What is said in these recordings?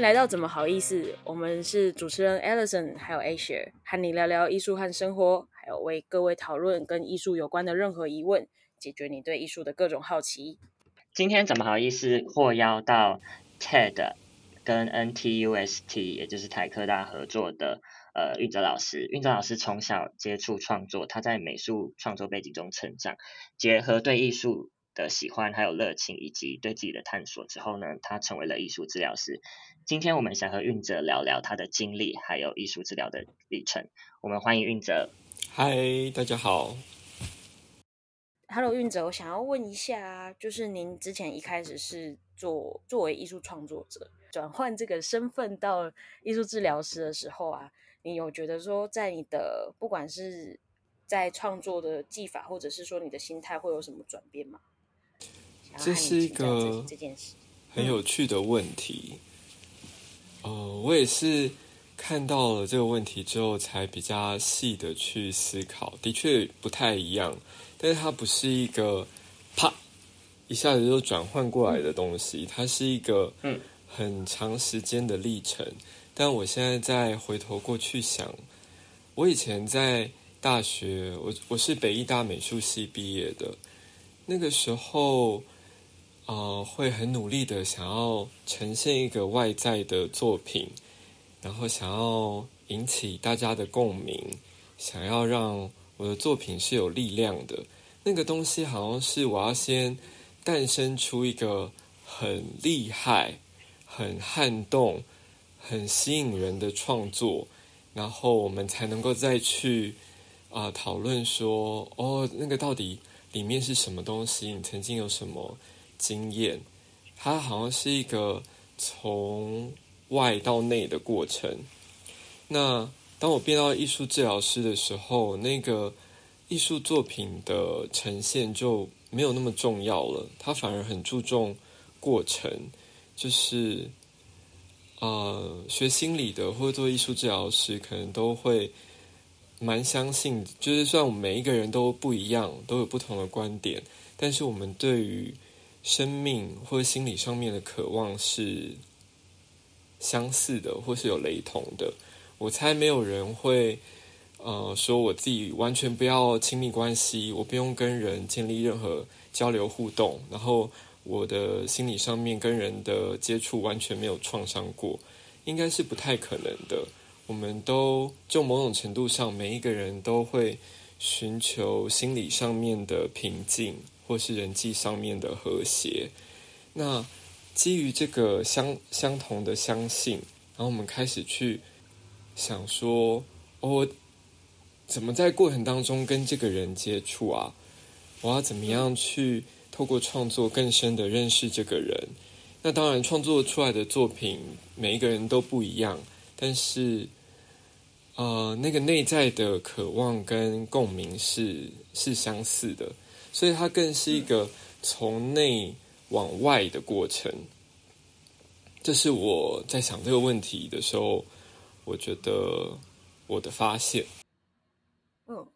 迎来到怎么好意思？我们是主持人 Alison，还有 Asia，和你聊聊艺术和生活，还有为各位讨论跟艺术有关的任何疑问，解决你对艺术的各种好奇。今天怎么好意思？获邀到 TED 跟 NTUST，也就是台科大合作的呃运哲老师。运哲老师从小接触创作，他在美术创作背景中成长，结合对艺术的喜欢还有热情，以及对自己的探索之后呢，他成为了艺术治疗师。今天我们想和运哲聊聊他的经历，还有艺术治疗的历程。我们欢迎运哲。嗨，大家好。Hello，运哲，我想要问一下，就是您之前一开始是做作为艺术创作者，转换这个身份到艺术治疗师的时候啊，你有觉得说，在你的不管是在创作的技法，或者是说你的心态，会有什么转变吗？这是一个这件事很有趣的问题。哦，我也是看到了这个问题之后，才比较细的去思考。的确不太一样。但是它不是一个啪一下子就转换过来的东西，它是一个很长时间的历程。但我现在再回头过去想，我以前在大学，我我是北艺大美术系毕业的，那个时候啊，会很努力的想要呈现一个外在的作品，然后想要引起大家的共鸣，想要让。我的作品是有力量的，那个东西好像是我要先诞生出一个很厉害、很撼动、很吸引人的创作，然后我们才能够再去啊讨论说，哦，那个到底里面是什么东西？你曾经有什么经验？它好像是一个从外到内的过程。那当我变到艺术治疗师的时候，那个艺术作品的呈现就没有那么重要了。他反而很注重过程，就是呃，学心理的或者做艺术治疗师，可能都会蛮相信，就是虽然我们每一个人都不一样，都有不同的观点，但是我们对于生命或者心理上面的渴望是相似的，或是有雷同的。我猜没有人会，呃，说我自己完全不要亲密关系，我不用跟人建立任何交流互动，然后我的心理上面跟人的接触完全没有创伤过，应该是不太可能的。我们都就某种程度上，每一个人都会寻求心理上面的平静，或是人际上面的和谐。那基于这个相相同的相信，然后我们开始去。想说，我怎么在过程当中跟这个人接触啊？我要怎么样去透过创作更深的认识这个人？那当然，创作出来的作品每一个人都不一样，但是，呃，那个内在的渴望跟共鸣是是相似的，所以它更是一个从内往外的过程。这是我在想这个问题的时候。我觉得我的发现，嗯，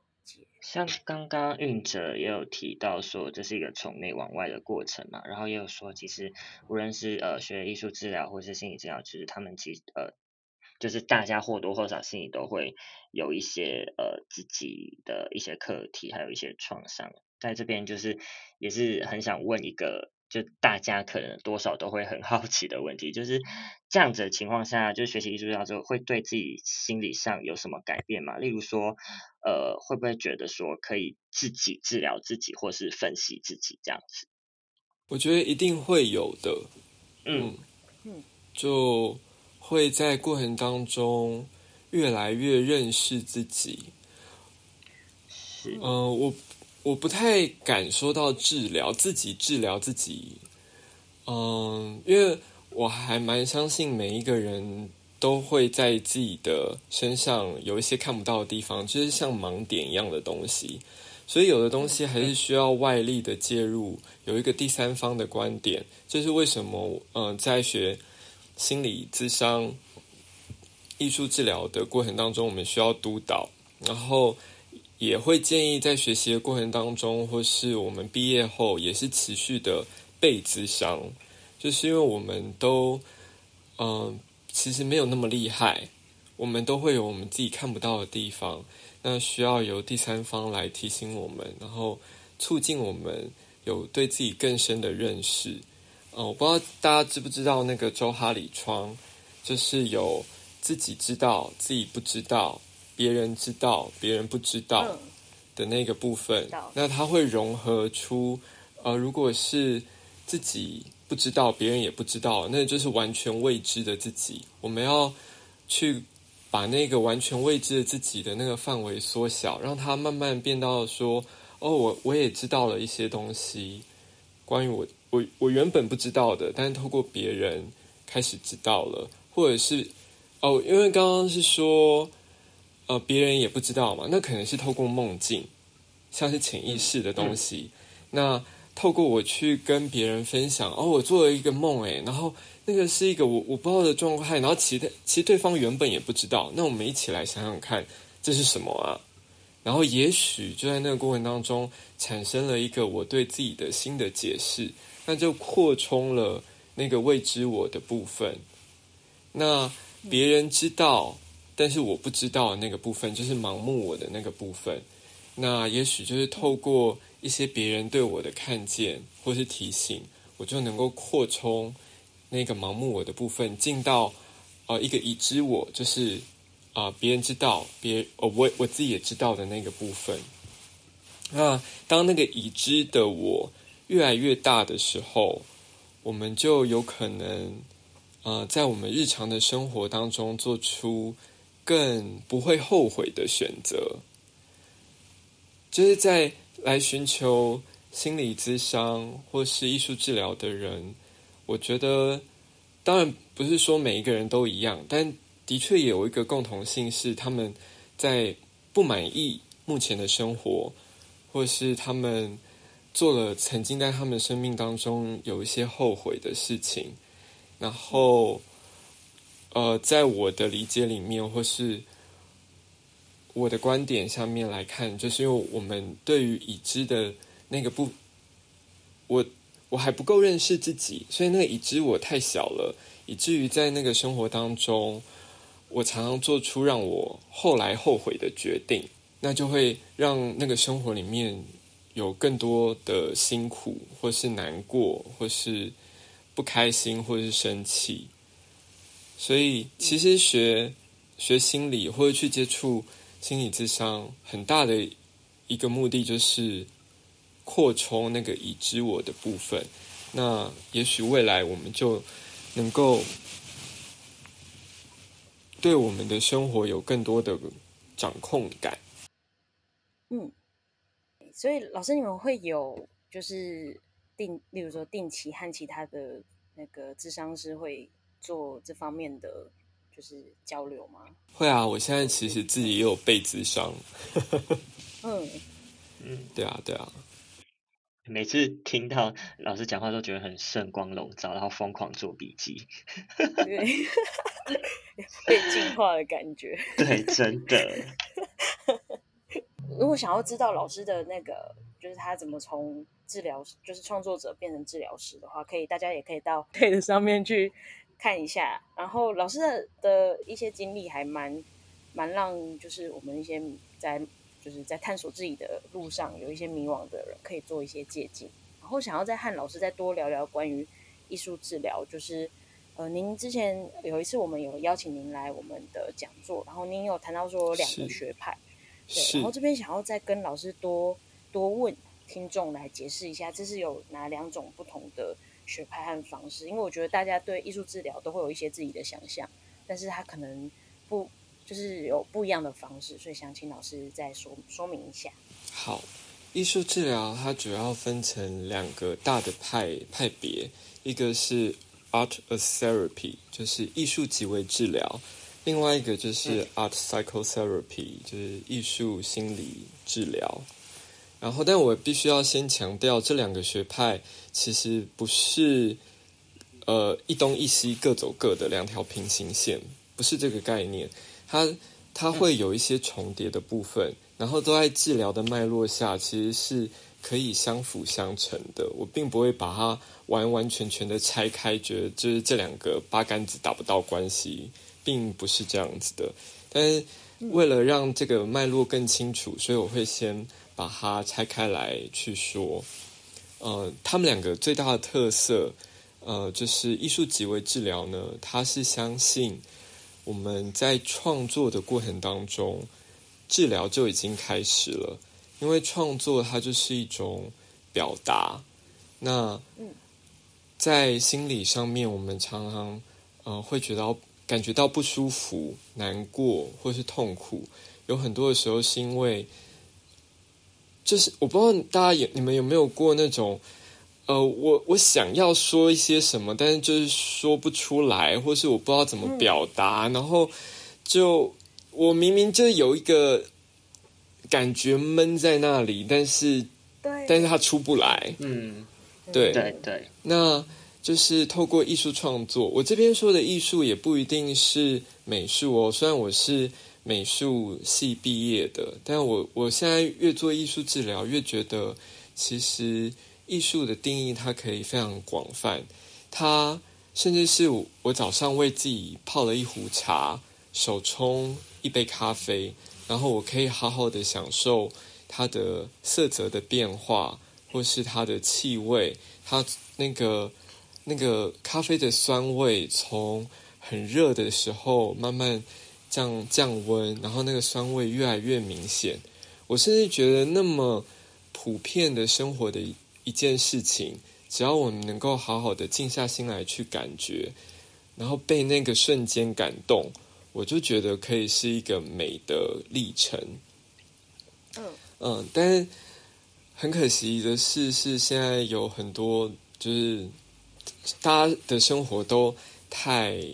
像刚刚运哲也有提到说，这是一个从内往外的过程嘛，然后也有说，其实无论是呃学艺术治疗或是心理治疗，其实他们其实呃，就是大家或多或少心里都会有一些呃自己的一些课题，还有一些创伤，在这边就是也是很想问一个。就大家可能多少都会很 好奇的问题，就是这样子的情况下，就学习艺术治疗之后，会对自己心理上有什么改变吗？例如说，呃，会不会觉得说可以自己治疗自己，或是分析自己这样子？我觉得一定会有的，嗯嗯，就会在过程当中越来越认识自己。是，嗯，我。我不太敢说到治疗自己，治疗自己，嗯，因为我还蛮相信每一个人都会在自己的身上有一些看不到的地方，就是像盲点一样的东西，所以有的东西还是需要外力的介入，有一个第三方的观点，这是为什么？嗯，在学心理咨商、艺术治疗的过程当中，我们需要督导，然后。也会建议在学习的过程当中，或是我们毕业后，也是持续的被咨商，就是因为我们都嗯其实没有那么厉害，我们都会有我们自己看不到的地方，那需要由第三方来提醒我们，然后促进我们有对自己更深的认识。哦，我不知道大家知不知道那个周哈里窗，就是有自己知道、自己不知道、别人知道、别人不知道的那个部分。那它会融合出，呃，如果是自己不知道、别人也不知道，那就是完全未知的自己。我们要去把那个完全未知的自己的那个范围缩小，让它慢慢变到说，哦，我我也知道了一些东西，关于我。我我原本不知道的，但是透过别人开始知道了，或者是哦，因为刚刚是说，呃，别人也不知道嘛，那可能是透过梦境，像是潜意识的东西。那透过我去跟别人分享，哦，我做了一个梦，诶，然后那个是一个我我不知道的状态，然后其他其实对方原本也不知道。那我们一起来想想看，这是什么啊？然后也许就在那个过程当中，产生了一个我对自己的新的解释。那就扩充了那个未知我的部分。那别人知道，但是我不知道那个部分，就是盲目我的那个部分。那也许就是透过一些别人对我的看见或是提醒，我就能够扩充那个盲目我的部分，进到呃一个已知我，就是啊别人知道，别我我自己也知道的那个部分。那当那个已知的我。越来越大的时候，我们就有可能，呃，在我们日常的生活当中做出更不会后悔的选择。就是在来寻求心理咨商或是艺术治疗的人，我觉得，当然不是说每一个人都一样，但的确也有一个共同性是他们在不满意目前的生活，或是他们。做了曾经在他们生命当中有一些后悔的事情，然后，呃，在我的理解里面，或是我的观点上面来看，就是因为我们对于已知的那个不，我我还不够认识自己，所以那个已知我太小了，以至于在那个生活当中，我常常做出让我后来后悔的决定，那就会让那个生活里面。有更多的辛苦，或是难过，或是不开心，或是生气。所以，其实学学心理或者去接触心理智商，很大的一个目的就是扩充那个已知我的部分。那也许未来我们就能够对我们的生活有更多的掌控感。嗯。所以，老师，你们会有就是定，例如说定期和其他的那个智商师会做这方面的就是交流吗？会啊，我现在其实自己也有被智商。嗯嗯，对啊，对啊。每次听到老师讲话都觉得很圣光笼罩，然后疯狂做笔记。对，被净化的感觉。对，真的。如果想要知道老师的那个，就是他怎么从治疗，就是创作者变成治疗师的话，可以大家也可以到 TED 上面去看一下。然后老师的的一些经历还蛮蛮让，就是我们一些在就是在探索自己的路上有一些迷惘的人，可以做一些借鉴。然后想要再和老师再多聊聊关于艺术治疗，就是呃，您之前有一次我们有邀请您来我们的讲座，然后您有谈到说两个学派。对，然后这边想要再跟老师多多问听众来解释一下，这是有哪两种不同的学派和方式？因为我觉得大家对艺术治疗都会有一些自己的想象，但是他可能不就是有不一样的方式，所以想请老师再说说明一下。好，艺术治疗它主要分成两个大的派派别，一个是 Art of Therapy，就是艺术即为治疗。另外一个就是 art psychotherapy，就是艺术心理治疗。然后，但我必须要先强调，这两个学派其实不是呃一东一西各走各的两条平行线，不是这个概念。它它会有一些重叠的部分，然后都在治疗的脉络下，其实是可以相辅相成的。我并不会把它完完全全的拆开，觉得就是这两个八竿子打不到关系，并不是这样子的。但是为了让这个脉络更清楚，所以我会先把它拆开来去说。呃，他们两个最大的特色，呃，就是艺术即为治疗呢，它是相信我们在创作的过程当中，治疗就已经开始了。因为创作它就是一种表达，那在心理上面，我们常常呃会觉得感觉到不舒服、难过或是痛苦，有很多的时候是因为，就是我不知道大家有你们有没有过那种，呃，我我想要说一些什么，但是就是说不出来，或是我不知道怎么表达，然后就我明明就有一个。感觉闷在那里，但是，但是它出不来。嗯，对对对，那就是透过艺术创作。我这边说的艺术也不一定是美术哦，虽然我是美术系毕业的，但我我现在越做艺术治疗，越觉得其实艺术的定义它可以非常广泛。它甚至是我早上为自己泡了一壶茶，手冲一杯咖啡。然后我可以好好的享受它的色泽的变化，或是它的气味，它那个那个咖啡的酸味，从很热的时候慢慢降降温，然后那个酸味越来越明显。我甚至觉得那么普遍的生活的一件事情，只要我们能够好好的静下心来去感觉，然后被那个瞬间感动。我就觉得可以是一个美的历程，嗯嗯，但是很可惜的是，是现在有很多就是大家的生活都太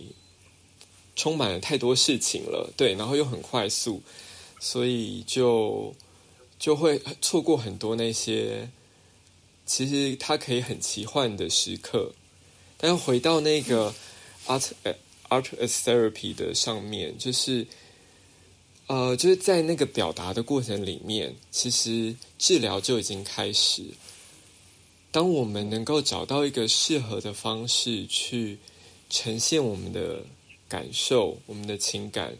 充满了太多事情了，对，然后又很快速，所以就就会错过很多那些其实它可以很奇幻的时刻，但回到那个 art。Art as therapy 的上面，就是，呃，就是在那个表达的过程里面，其实治疗就已经开始。当我们能够找到一个适合的方式去呈现我们的感受、我们的情感，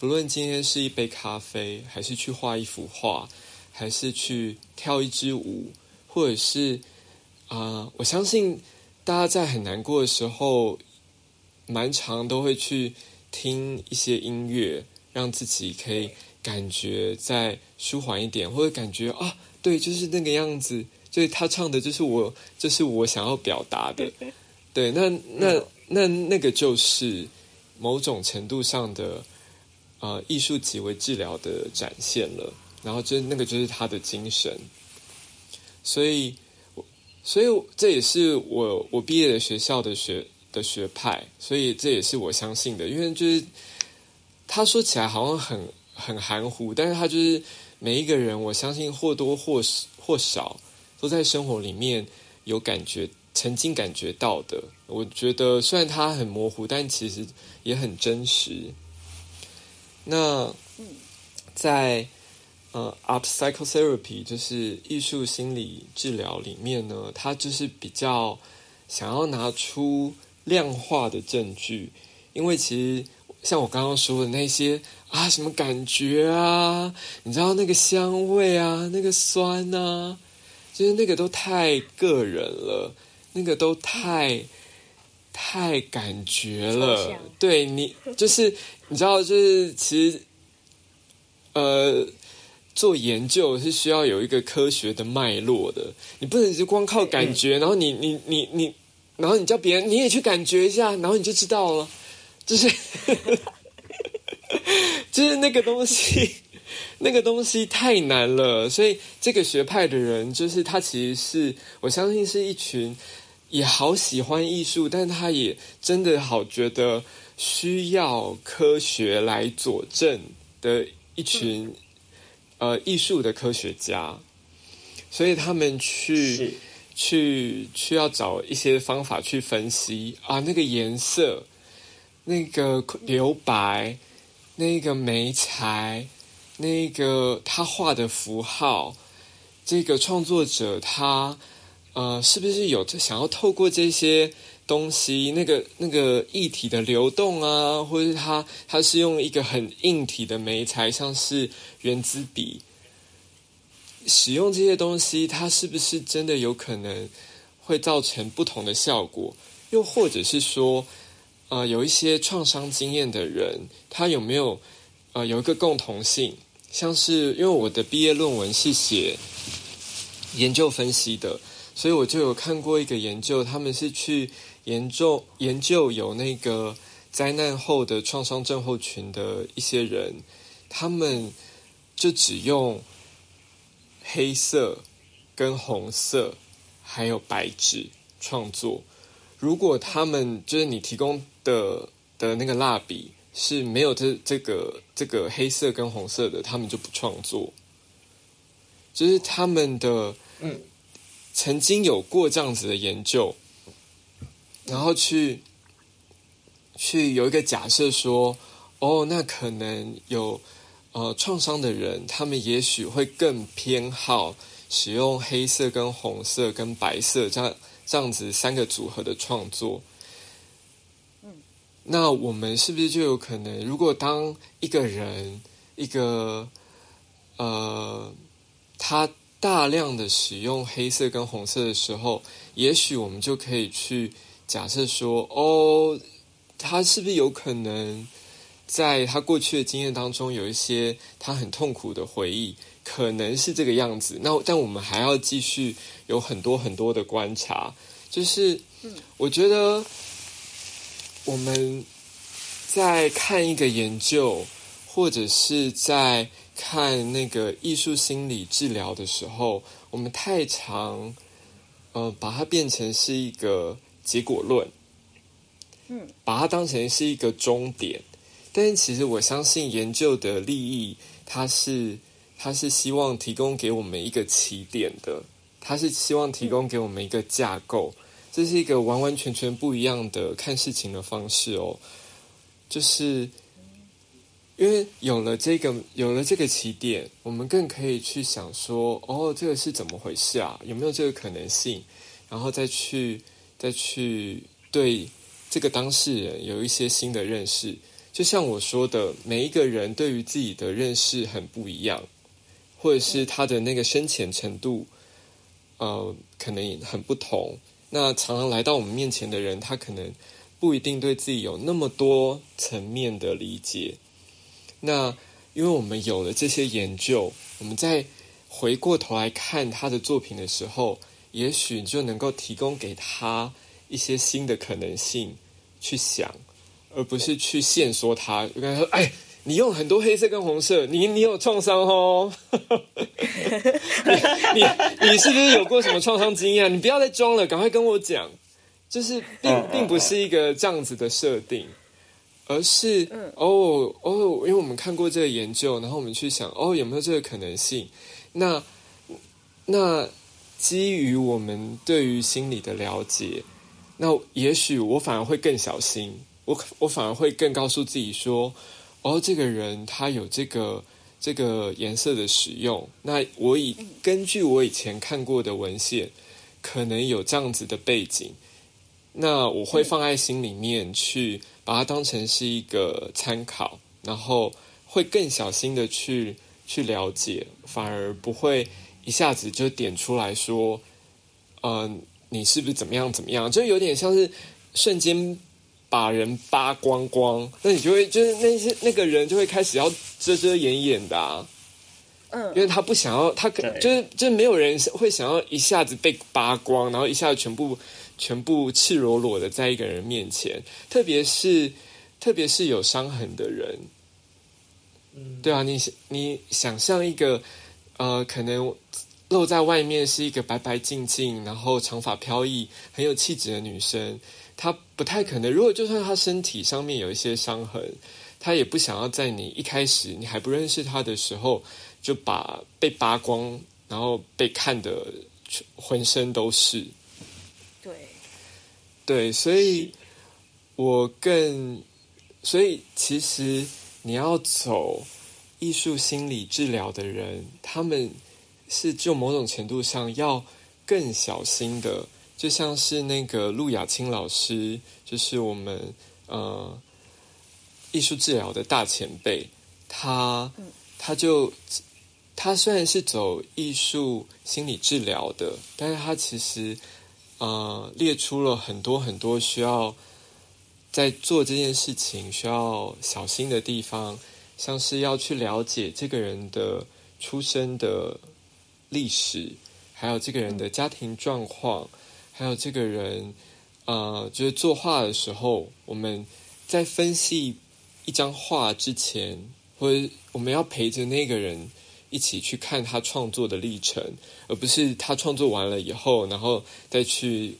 不论今天是一杯咖啡，还是去画一幅画，还是去跳一支舞，或者是啊，我相信大家在很难过的时候。蛮常都会去听一些音乐，让自己可以感觉再舒缓一点，或者感觉啊，对，就是那个样子，就是他唱的，就是我，就是我想要表达的，对，那那那那个就是某种程度上的呃艺术即为治疗的展现了，然后就那个就是他的精神，所以，所以这也是我我毕业的学校的学。的学派，所以这也是我相信的。因为就是他说起来好像很很含糊，但是他就是每一个人，我相信或多或或少都在生活里面有感觉，曾经感觉到的。我觉得虽然它很模糊，但其实也很真实。那在呃，art psychotherapy 就是艺术心理治疗里面呢，它就是比较想要拿出。量化的证据，因为其实像我刚刚说的那些啊，什么感觉啊，你知道那个香味啊，那个酸啊，就是那个都太个人了，那个都太太感觉了。对你，就是你知道，就是其实呃，做研究是需要有一个科学的脉络的，你不能就光靠感觉，然后你你你你。然后你叫别人，你也去感觉一下，然后你就知道了，就是，就是那个东西，那个东西太难了。所以这个学派的人，就是他其实是我相信是一群也好喜欢艺术，但他也真的好觉得需要科学来佐证的一群呃艺术的科学家，所以他们去。去去要找一些方法去分析啊，那个颜色，那个留白，那个眉材，那个他画的符号，这个创作者他呃是不是有想要透过这些东西，那个那个液体的流动啊，或者是它它是用一个很硬体的媒材，像是原子笔，使用这些东西，它是不是真的有可能会造成不同的效果？又或者是说，呃，有一些创伤经验的人，他有没有呃有一个共同性？像是因为我的毕业论文是写研究分析的，所以我就有看过一个研究，他们是去研究研究有那个灾难后的创伤症候群的一些人，他们就只用。黑色、跟红色，还有白纸创作。如果他们就是你提供的的那个蜡笔是没有这这个这个黑色跟红色的，他们就不创作。就是他们的嗯，曾经有过这样子的研究，然后去去有一个假设说，哦，那可能有。呃，创伤的人，他们也许会更偏好使用黑色、跟红色、跟白色这样这样子三个组合的创作。嗯，那我们是不是就有可能，如果当一个人一个呃，他大量的使用黑色跟红色的时候，也许我们就可以去假设说，哦，他是不是有可能？在他过去的经验当中，有一些他很痛苦的回忆，可能是这个样子。那但我们还要继续有很多很多的观察。就是，我觉得我们在看一个研究，或者是在看那个艺术心理治疗的时候，我们太常呃把它变成是一个结果论，嗯，把它当成是一个终点。但是其实我相信研究的利益，它是它是希望提供给我们一个起点的，它是希望提供给我们一个架构，这是一个完完全全不一样的看事情的方式哦。就是因为有了这个有了这个起点，我们更可以去想说，哦，这个是怎么回事啊？有没有这个可能性？然后再去再去对这个当事人有一些新的认识。就像我说的，每一个人对于自己的认识很不一样，或者是他的那个深浅程度，呃，可能很不同。那常常来到我们面前的人，他可能不一定对自己有那么多层面的理解。那因为我们有了这些研究，我们在回过头来看他的作品的时候，也许就能够提供给他一些新的可能性去想。而不是去限缩他，跟他说：“哎，你用很多黑色跟红色，你你有创伤哦，你你你是不是有过什么创伤经验？你不要再装了，赶快跟我讲。就是并并不是一个这样子的设定，而是哦哦，因为我们看过这个研究，然后我们去想哦有没有这个可能性？那那基于我们对于心理的了解，那也许我反而会更小心。”我我反而会更告诉自己说，哦，这个人他有这个这个颜色的使用，那我以根据我以前看过的文献，可能有这样子的背景，那我会放在心里面去把它当成是一个参考，然后会更小心的去去了解，反而不会一下子就点出来说，嗯，你是不是怎么样怎么样，就有点像是瞬间。把人扒光光，那你就会就是那些那个人就会开始要遮遮掩掩的，嗯，因为他不想要，他可就是就是没有人会想要一下子被扒光，然后一下子全部全部赤裸裸的在一个人面前，特别是特别是有伤痕的人，嗯，对啊，你你想象一个呃，可能露在外面是一个白白净净，然后长发飘逸、很有气质的女生。她不太可能。如果就算她身体上面有一些伤痕，她也不想要在你一开始你还不认识她的时候，就把被扒光，然后被看的浑身都是。对，所以我更，所以其实你要走艺术心理治疗的人，他们是就某种程度上要更小心的，就像是那个陆雅青老师，就是我们呃艺术治疗的大前辈，他他就他虽然是走艺术心理治疗的，但是他其实呃列出了很多很多需要在做这件事情需要小心的地方，像是要去了解这个人的出生的。历史，还有这个人的家庭状况，还有这个人，呃，就是作画的时候，我们在分析一张画之前，或者我们要陪着那个人一起去看他创作的历程，而不是他创作完了以后，然后再去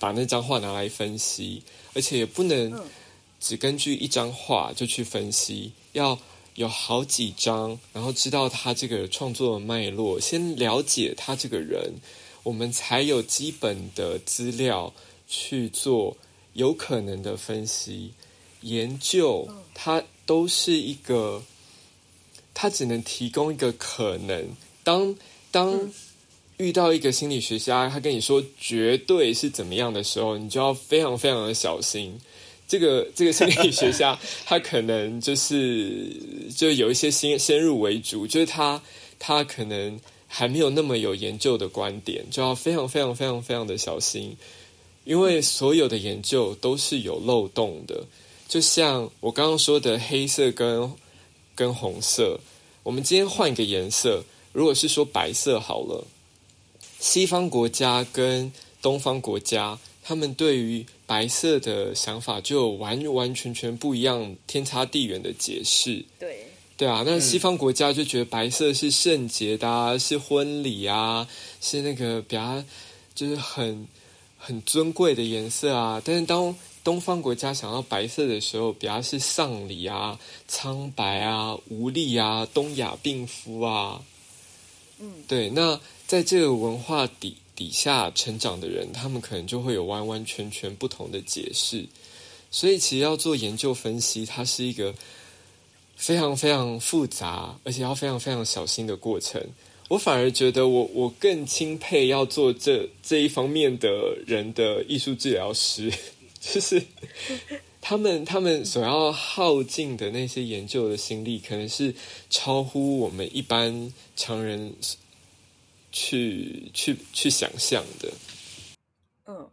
把那张画拿来分析，而且也不能只根据一张画就去分析，要。有好几张，然后知道他这个创作的脉络，先了解他这个人，我们才有基本的资料去做有可能的分析研究。它都是一个，它只能提供一个可能。当当遇到一个心理学家，他跟你说绝对是怎么样的时候，你就要非常非常的小心。这个这个心理学家，他可能就是就有一些先先入为主，就是他他可能还没有那么有研究的观点，就要非常非常非常非常的小心，因为所有的研究都是有漏洞的。就像我刚刚说的黑色跟跟红色，我们今天换一个颜色，如果是说白色好了，西方国家跟东方国家。他们对于白色的想法就完完全全不一样，天差地远的解释。对对啊，那西方国家就觉得白色是圣洁的，是婚礼啊，是那个比较就是很很尊贵的颜色啊。但是当东方国家想要白色的时候，比较是丧礼啊、苍白啊、无力啊、东亚病夫啊。嗯，对。那在这个文化底。底下成长的人，他们可能就会有完完全全不同的解释。所以，其实要做研究分析，它是一个非常非常复杂，而且要非常非常小心的过程。我反而觉得，我我更钦佩要做这这一方面的人的艺术治疗师，就是他们他们所要耗尽的那些研究的心力，可能是超乎我们一般常人。去去去想象的，嗯，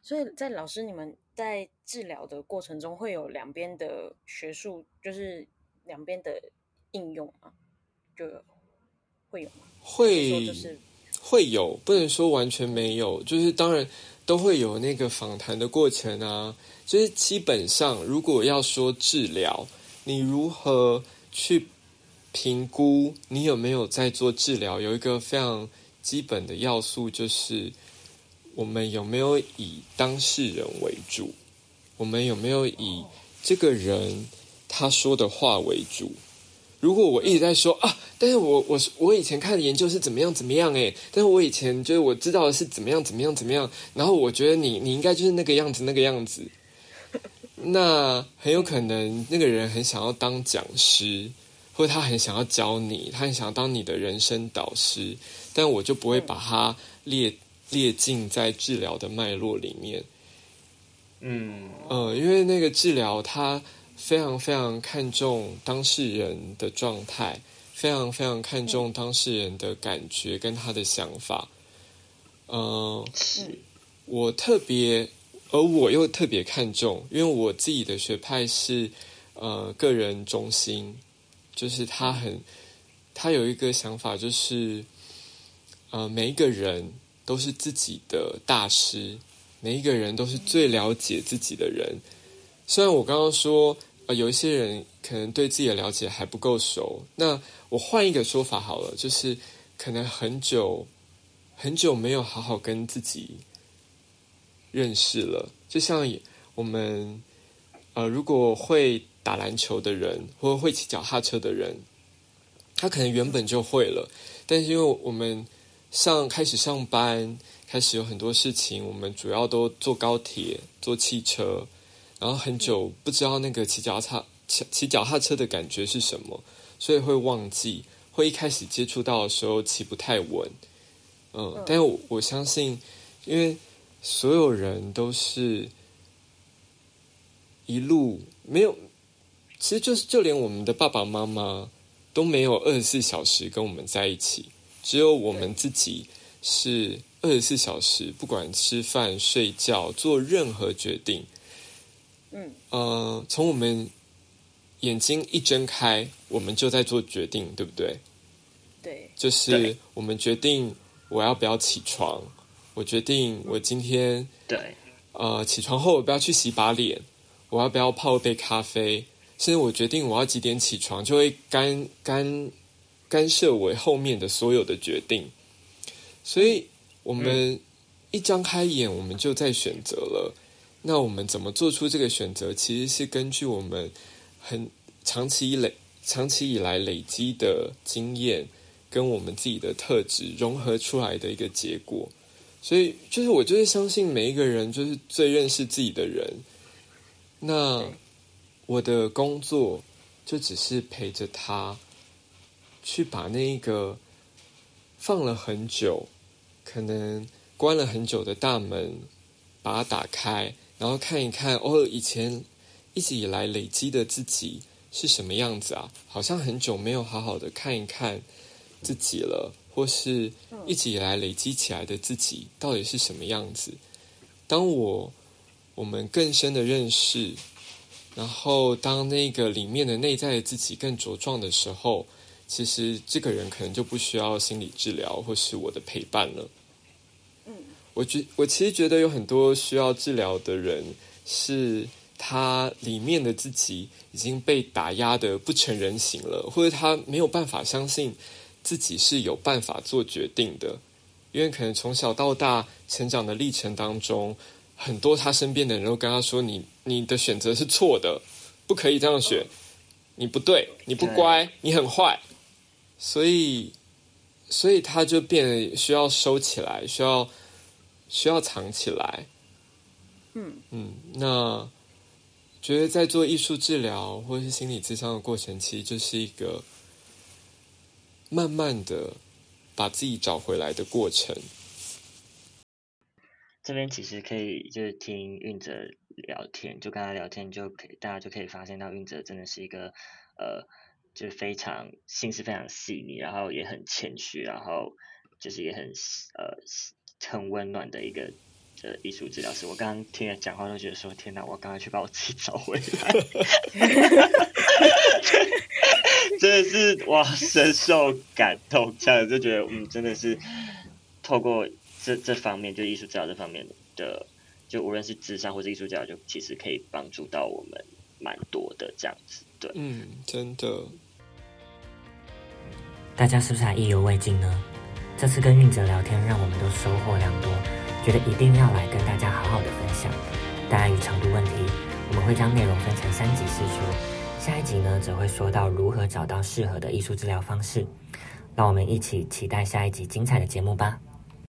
所以在老师你们在治疗的过程中，会有两边的学术，就是两边的应用吗？就会有吗？会就是会有，不能说完全没有，就是当然都会有那个访谈的过程啊。就是基本上，如果要说治疗，你如何去？评估你有没有在做治疗，有一个非常基本的要素，就是我们有没有以当事人为主，我们有没有以这个人他说的话为主。如果我一直在说啊，但是我我我以前看的研究是怎么样怎么样诶，但是我以前就是我知道的是怎么样怎么样怎么样，然后我觉得你你应该就是那个样子那个样子，那很有可能那个人很想要当讲师。或者他很想要教你，他很想当你的人生导师，但我就不会把他列列进在治疗的脉络里面。嗯，呃，因为那个治疗它非常非常看重当事人的状态，非常非常看重当事人的感觉跟他的想法。嗯，是我特别，而我又特别看重，因为我自己的学派是呃个人中心。就是他很，他有一个想法，就是，呃，每一个人都是自己的大师，每一个人都是最了解自己的人。虽然我刚刚说，呃，有一些人可能对自己的了解还不够熟，那我换一个说法好了，就是可能很久很久没有好好跟自己认识了。就像我们，呃，如果会。打篮球的人，或者会骑脚踏车的人，他可能原本就会了，但是因为我们上开始上班，开始有很多事情，我们主要都坐高铁、坐汽车，然后很久不知道那个骑脚踏骑骑脚踏车的感觉是什么，所以会忘记，会一开始接触到的时候骑不太稳，嗯，但是我相信，因为所有人都是一路没有，其实就是就连我们的爸爸妈妈都没有二十四小时跟我们在一起，只有我们自己是二十四小时，不管吃饭、睡觉、做任何决定，嗯，呃，从我们。眼睛一睁开，我们就在做决定，对不对？对，就是我们决定我要不要起床，我决定我今天对呃起床后我不要去洗把脸，我要不要泡杯咖啡，甚至我决定我要几点起床，就会干干干涉我后面的所有的决定。所以，我们一张开眼，我们就在选择了。那我们怎么做出这个选择？其实是根据我们。很长期以累、长期以来累积的经验，跟我们自己的特质融合出来的一个结果。所以，就是我就是相信每一个人就是最认识自己的人。那我的工作就只是陪着他，去把那个放了很久、可能关了很久的大门，把它打开，然后看一看哦，以前。一直以来累积的自己是什么样子啊？好像很久没有好好的看一看自己了，或是一直以来累积起来的自己到底是什么样子？当我我们更深的认识，然后当那个里面的内在的自己更茁壮的时候，其实这个人可能就不需要心理治疗或是我的陪伴了。嗯，我觉我其实觉得有很多需要治疗的人是。他里面的自己已经被打压的不成人形了，或者他没有办法相信自己是有办法做决定的，因为可能从小到大成长的历程当中，很多他身边的人都跟他说：“你你的选择是错的，不可以这样选，你不对，你不乖，你很坏。”所以，所以他就变得需要收起来，需要需要藏起来。嗯嗯，那。觉得在做艺术治疗或者是心理咨商的过程，其实就是一个慢慢的把自己找回来的过程。这边其实可以就是听运哲聊天，就跟他聊天，就可以大家就可以发现到运哲真的是一个呃，就是非常心思非常细腻，然后也很谦虚，然后就是也很呃很温暖的一个。的艺术治疗师，我刚刚听了讲话都觉得说天哪，我刚刚去把我自己找回来，真的是哇，深受感动，这样就觉得嗯，真的是透过这这方面，就艺术治疗这方面的，就无论是智商或者艺术治疗，就其实可以帮助到我们蛮多的这样子，对，嗯，真的。大家是不是还意犹未尽呢？这次跟运哲聊天，让我们都收获良多。觉得一定要来跟大家好好的分享，但碍于程度问题，我们会将内容分成三集释出。下一集呢，则会说到如何找到适合的艺术治疗方式。让我们一起期待下一集精彩的节目吧。